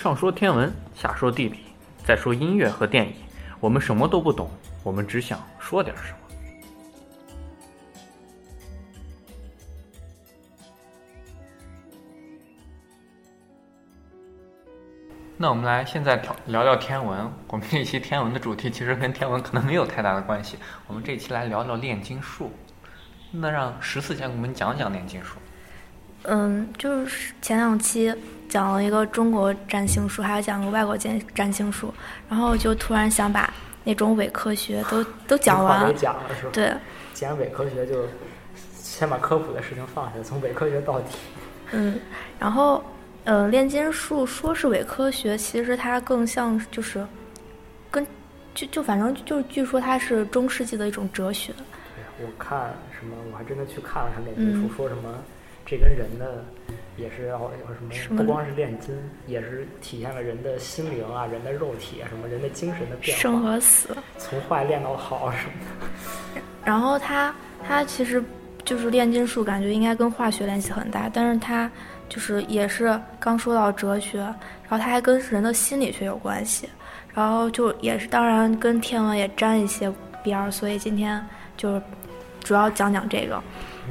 上说天文，下说地理，再说音乐和电影，我们什么都不懂，我们只想说点什么。那我们来现在聊聊聊天文。我们这一期天文的主题其实跟天文可能没有太大的关系。我们这一期来聊聊炼金术。那让十四先给我们讲讲炼金术。嗯，就是前两期讲了一个中国占星术，还有讲个外国占占星术，然后就突然想把那种伪科学都都讲完。讲了是吧？对。既然伪科学，就先把科普的事情放下，从伪科学到底。嗯，然后。呃，炼金术说是伪科学，其实它更像就是，跟就就反正就是据说它是中世纪的一种哲学。对，我看什么，我还真的去看了看炼金术，说什么这跟人的也是要要什么，不光是炼金，也是体现了人的心灵啊，人的肉体啊，什么人的精神的变化，生和死，从坏练到好什么的。然后它它其实就是炼金术，感觉应该跟化学联系很大，但是它。就是也是刚说到哲学，然后它还跟人的心理学有关系，然后就也是当然跟天文也沾一些边儿，所以今天就是主要讲讲这个。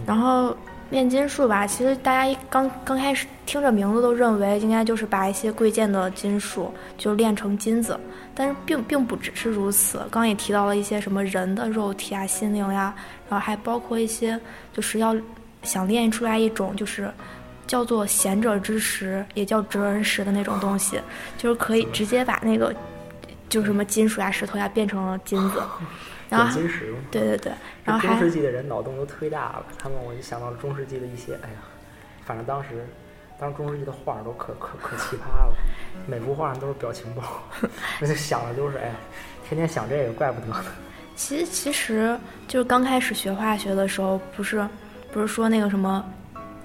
然后炼金术吧，其实大家一刚刚开始听着名字都认为应该就是把一些贵贱的金属就炼成金子，但是并并不只是如此。刚也提到了一些什么人的肉体啊、心灵呀，然后还包括一些就是要想炼出来一种就是。叫做贤者之石，也叫哲人石的那种东西，就是可以直接把那个，就什么金属呀、石头呀变成了金子。然后，金石。对对对，然后中世纪的人脑洞都忒大了，他们我就想到了中世纪的一些，哎呀，反正当时，当时中世纪的画都可可可奇葩了，每幅画上都是表情包，我就想的都是，哎，天天想这个，怪不得呢。其实其实就是刚开始学化学的时候，不是不是说那个什么。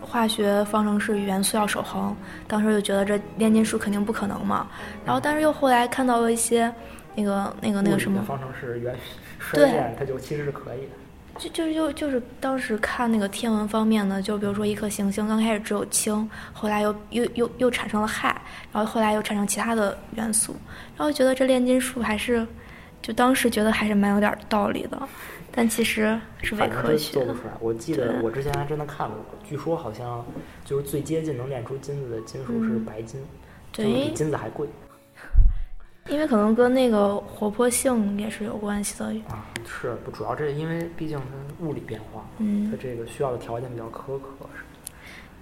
化学方程式元素要守恒，当时就觉得这炼金术肯定不可能嘛。然后，但是又后来看到了一些那个那个那个什么方程式原 衰变，它就其实是可以的。就就就就是当时看那个天文方面的，就比如说一颗行星刚开始只有氢，后来又又又又产生了氦，然后后来又产生其他的元素，然后觉得这炼金术还是，就当时觉得还是蛮有点道理的。但其实是伪科学。做不出来。我记得我之前还真的看过，据说好像就是最接近能炼出金子的金属是白金，对，比金子还贵。因为可能跟那个活泼性也是有关系的。啊，是不主要这因为毕竟它物理变化，嗯，它这个需要的条件比较苛刻。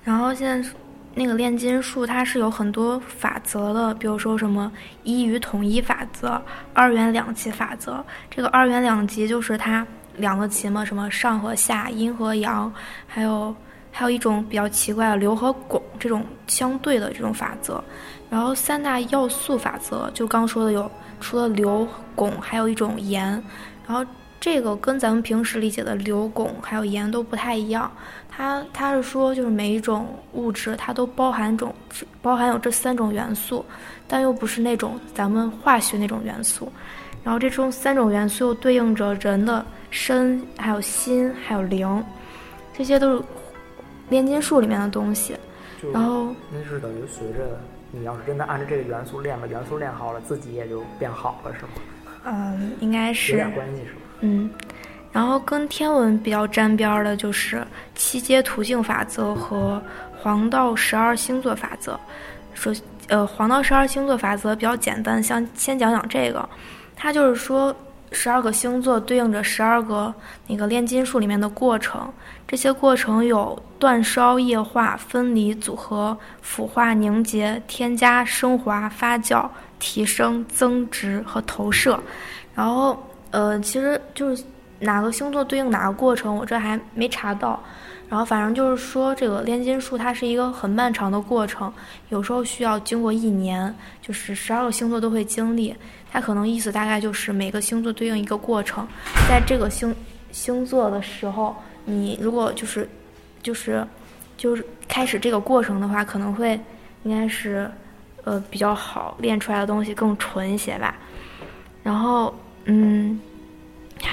然后现在。那个炼金术它是有很多法则的，比如说什么一与统一法则、二元两极法则。这个二元两极就是它两个极嘛，什么上和下、阴和阳，还有还有一种比较奇怪的硫和汞这种相对的这种法则。然后三大要素法则就刚说的有，除了硫、汞，还有一种盐。然后这个跟咱们平时理解的硫、汞还有盐都不太一样。它它是说，就是每一种物质它都包含种包含有这三种元素，但又不是那种咱们化学那种元素。然后这中三种元素又对应着人的身、还有心、还有灵，这些都是炼金术里面的东西。然后那是等于随着你要是真的按照这个元素练了，元素练好了，自己也就变好了，是吗？嗯，应该是有点关系，是吗？嗯。然后跟天文比较沾边儿的就是七阶途径法则和黄道十二星座法则。说，呃，黄道十二星座法则比较简单，像先讲讲这个。它就是说，十二个星座对应着十二个那个炼金术里面的过程。这些过程有煅烧、液化、分离、组合、腐化、凝结、添加、升华、发酵、提升、增值和投射。然后，呃，其实就是。哪个星座对应哪个过程，我这还没查到。然后反正就是说，这个炼金术它是一个很漫长的过程，有时候需要经过一年，就是十二个星座都会经历。它可能意思大概就是每个星座对应一个过程，在这个星星座的时候，你如果就是就是就是开始这个过程的话，可能会应该是呃比较好，炼出来的东西更纯一些吧。然后嗯。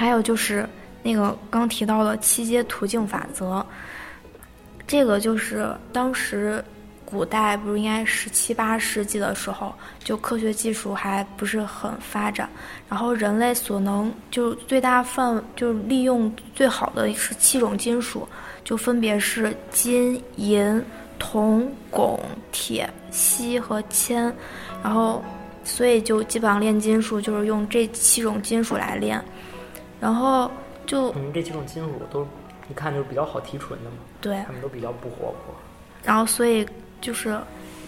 还有就是那个刚提到的七阶途径法则，这个就是当时古代不是应该十七八世纪的时候，就科学技术还不是很发展，然后人类所能就最大范就利用最好的是七种金属，就分别是金、银、铜、汞、铁、锡和铅，然后所以就基本上炼金术就是用这七种金属来炼，然后就嗯，这几种金属都一看就是比较好提纯的嘛，对它们都比较不活泼。然后所以就是，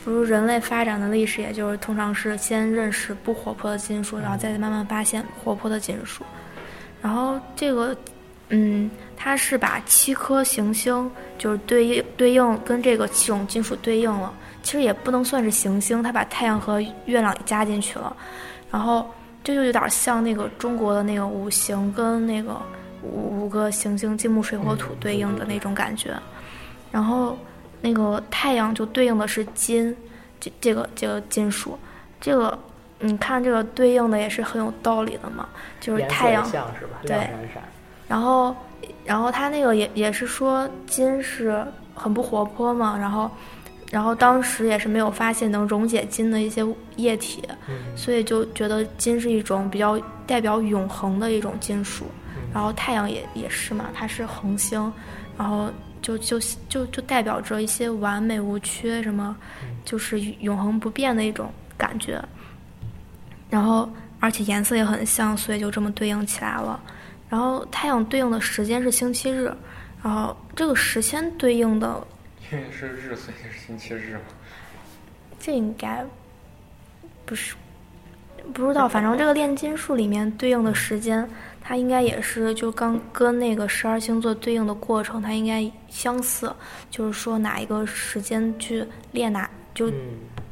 比如人类发展的历史，也就是通常是先认识不活泼的金属，然后再慢慢发现活泼的金属。然后这个，嗯，它是把七颗行星就是对应对应跟这个七种金属对应了。其实也不能算是行星，它把太阳和月亮也加进去了。然后这就有点像那个中国的那个五行跟那个五五个行星金木水火土对应的那种感觉。然后那个太阳就对应的是金，这这个这个金属，这个你看这个对应的也是很有道理的嘛，就是太阳对。然后，然后他那个也也是说金是很不活泼嘛，然后，然后当时也是没有发现能溶解金的一些液体，嗯所以就觉得金是一种比较代表永恒的一种金属。嗯然后太阳也也是嘛，它是恒星，然后就就就就代表着一些完美无缺，什么就是永恒不变的一种感觉。然后而且颜色也很像，所以就这么对应起来了。然后太阳对应的时间是星期日，然后这个时间对应的因为是日，所以是星期日嘛。这应该不是不知道，反正这个炼金术里面对应的时间，它应该也是就刚跟那个十二星座对应的过程，它应该相似，就是说哪一个时间去练哪就嗯，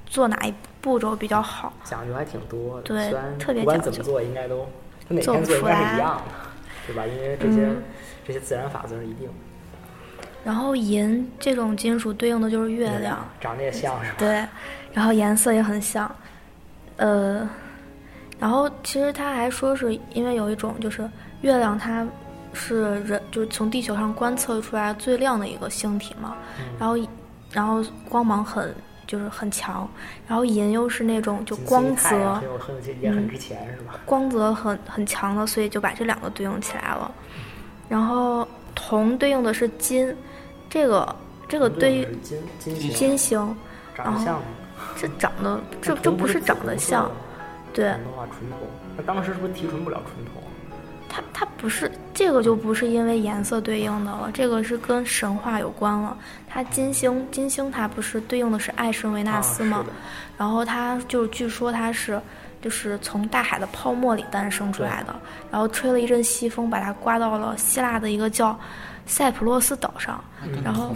做哪一步骤比较好。讲究还挺多的。对特别不管讲究怎么做，应该都它哪做天做应该不出来是一样的，对吧？因为这些、嗯这些自然法则是一定的。然后银这种金属对应的就是月亮，长得也像是吧？对，然后颜色也很像，呃，然后其实他还说是因为有一种就是月亮它是人就是从地球上观测出来最亮的一个星体嘛，嗯。然后然后光芒很就是很强，然后银又是那种就光泽。也很嗯值钱是吧？光泽很很强的，所以就把这两个对应起来了。然后铜对应的是金，这个这个对于金金星长得像吗？这长得这这不是长得像对铜的话纯铜，那当时是不是提纯不了纯铜？它它不是这个就不是因为颜色对应的了，这个是跟神话有关了。它金星金星它不是对应的是爱神维纳斯吗？啊然后它就据说它是就是从大海的泡沫里诞生出来的，然后吹了一阵西风，把它刮到了希腊的一个叫塞浦路斯岛上。嗯然后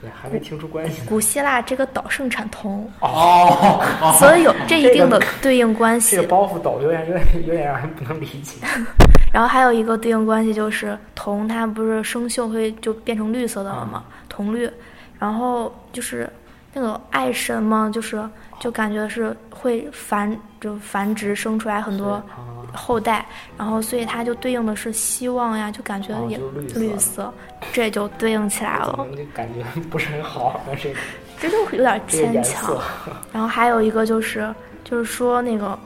对，还没听出关系。古希腊这个岛盛产铜，哦，所以有这一定的对应关系这个。包袱抖有点有点有点让人不能理解。然后还有一个对应关系就是铜，它不是生锈会就变成绿色的了吗？铜绿，然后就是那个爱神嘛，就是就感觉是会繁就繁殖生出来很多啊，后代，然后所以它就对应的是希望呀，就感觉也哦绿色。绿色，这也就对应起来了，感觉不是很好？那这个这就有点牵强。，然后还有一个就是，就是说那个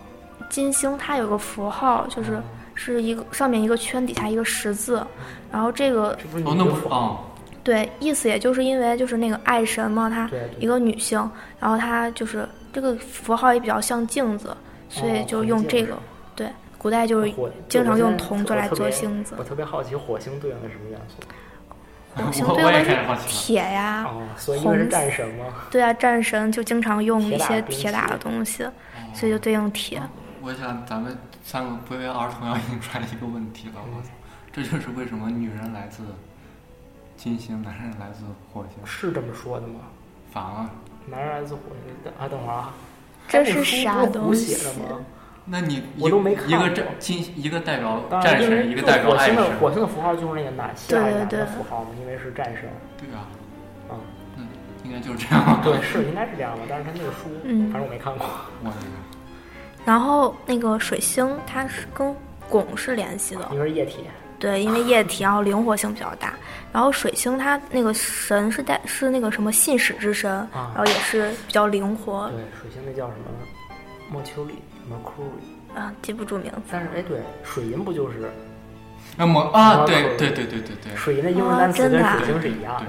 金星它有个符号，就是是一个上面一个圈，底下一个十字，然后这个哦，那不对意思也就是因为就是那个爱神嘛，她一个女性，然后她就是这个符号也比较像镜子，所以哦就用这个对古代就是经常用铜做来做星子我，特别好奇火星对应的什么元素？火星我我也对应的是铁呀，哦，所以是战神吗。对啊，战神就经常用一些铁打的东西，所以就对应铁。我想咱们三个不约而同要 引出来一个问题了，我操，这就是为什么女人来自金星，男人来自火星，是这么说的吗？反了。男人来自火星啊，等会儿啊，这是啥东西写的吗？那你我都没看一个战金，一个代表战神，一个代表火星的。火星的符号就是那个男希腊男对对对的符号嘛，因为是战神。对啊，嗯，嗯，应该就是这样。对，是应该是这样的，但是他那个书，嗯反正我没看过。我的天，然后那个水星它是跟汞是联系的，因为是液体，对，因为液体，然后灵活性比较大。然后水星它那个神是带是那个什么信使之神，啊然后也是比较灵活对，水星那叫什么莫丘里 Mercury，啊，记不住名字。但是哎，对，水银不就是那么啊，啊对对对对对对对，水银的英文哦单词真的啊跟水星是一样的，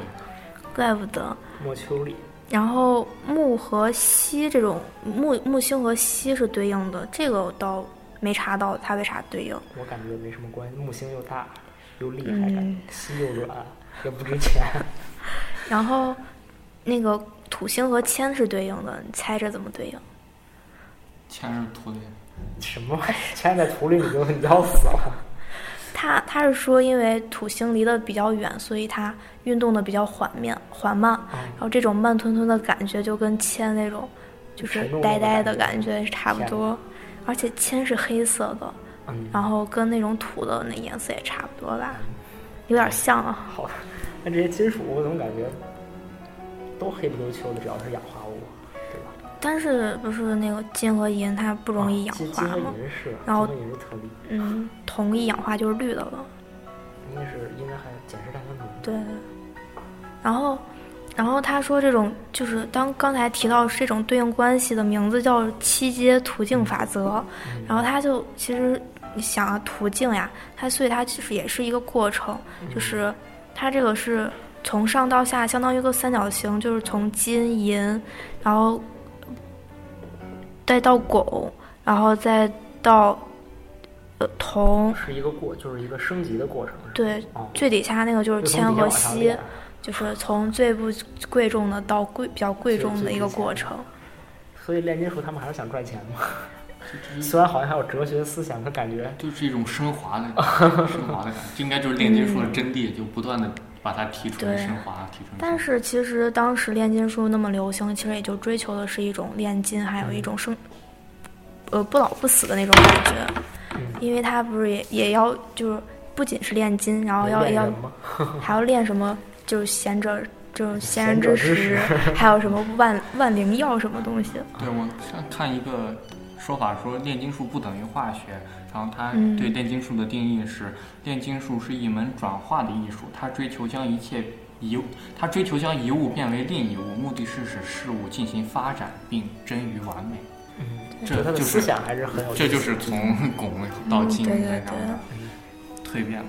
怪不得。莫丘里。然后木和锡这种木木星和锡是对应的，这个我倒没查到它为啥对应。我感觉没什么关系，木星又大又厉害，感嗯觉锡又软也不值钱。然后那个土星和铅是对应的，你猜这怎么对应？铅是土里，什么玩意儿？钱在土里你就你就要死了。他他是说，因为土星离得比较远，所以它运动的比较缓慢缓慢，然后这种慢吞吞的感觉就跟铅那种就是呆呆的的感觉差不多，而且铅是黑色的，嗯，然后跟那种土的那颜色也差不多吧，有点像啊。好的。那这些金属我怎么感觉都黑不溜秋的，只要是氧化？但是不是那个金和银它不容易氧化吗？然后嗯，铜一氧化就是绿的了。应该是应该还碱式碳酸铜。对，然后，然后他说这种就是当刚才提到这种对应关系的名字叫七阶途径法则，然后他就其实你想啊，途径呀，它所以它其实也是一个过程，就是它这个是从上到下相当于一个三角形，就是从金银，然后再到汞，然后再到呃铜，是一个过，就是一个升级的过程。对，哦，最底下那个就是铅和锡。就是从最不贵重的到贵比较贵重的一个过程。所以炼金术他们还是想赚钱嘛。虽然好像还有哲学思想，可感觉就是一种升华的升华的感觉，这应该就是炼金术的真谛，就不断的把它提纯、对升华、提纯。但是其实当时炼金术那么流行，其实也就追求的是一种炼金，还有一种生，呃不老不死的那种感觉。嗯因为它不是也也要就是不仅是炼金，然后要要。还要练什么，就是贤者就是贤人之之石，还有什么万万灵药什么东西。对我看看一个说法说炼金术不等于化学，然后它嗯对炼金术的定义是：炼金术是一门转化的艺术，它追求将一切一，它追求将一物变为另一物，目的是使事物进行发展并臻于完美。嗯，这就是思想还是很有。这就是从 汞到金对对那样对的蜕变了。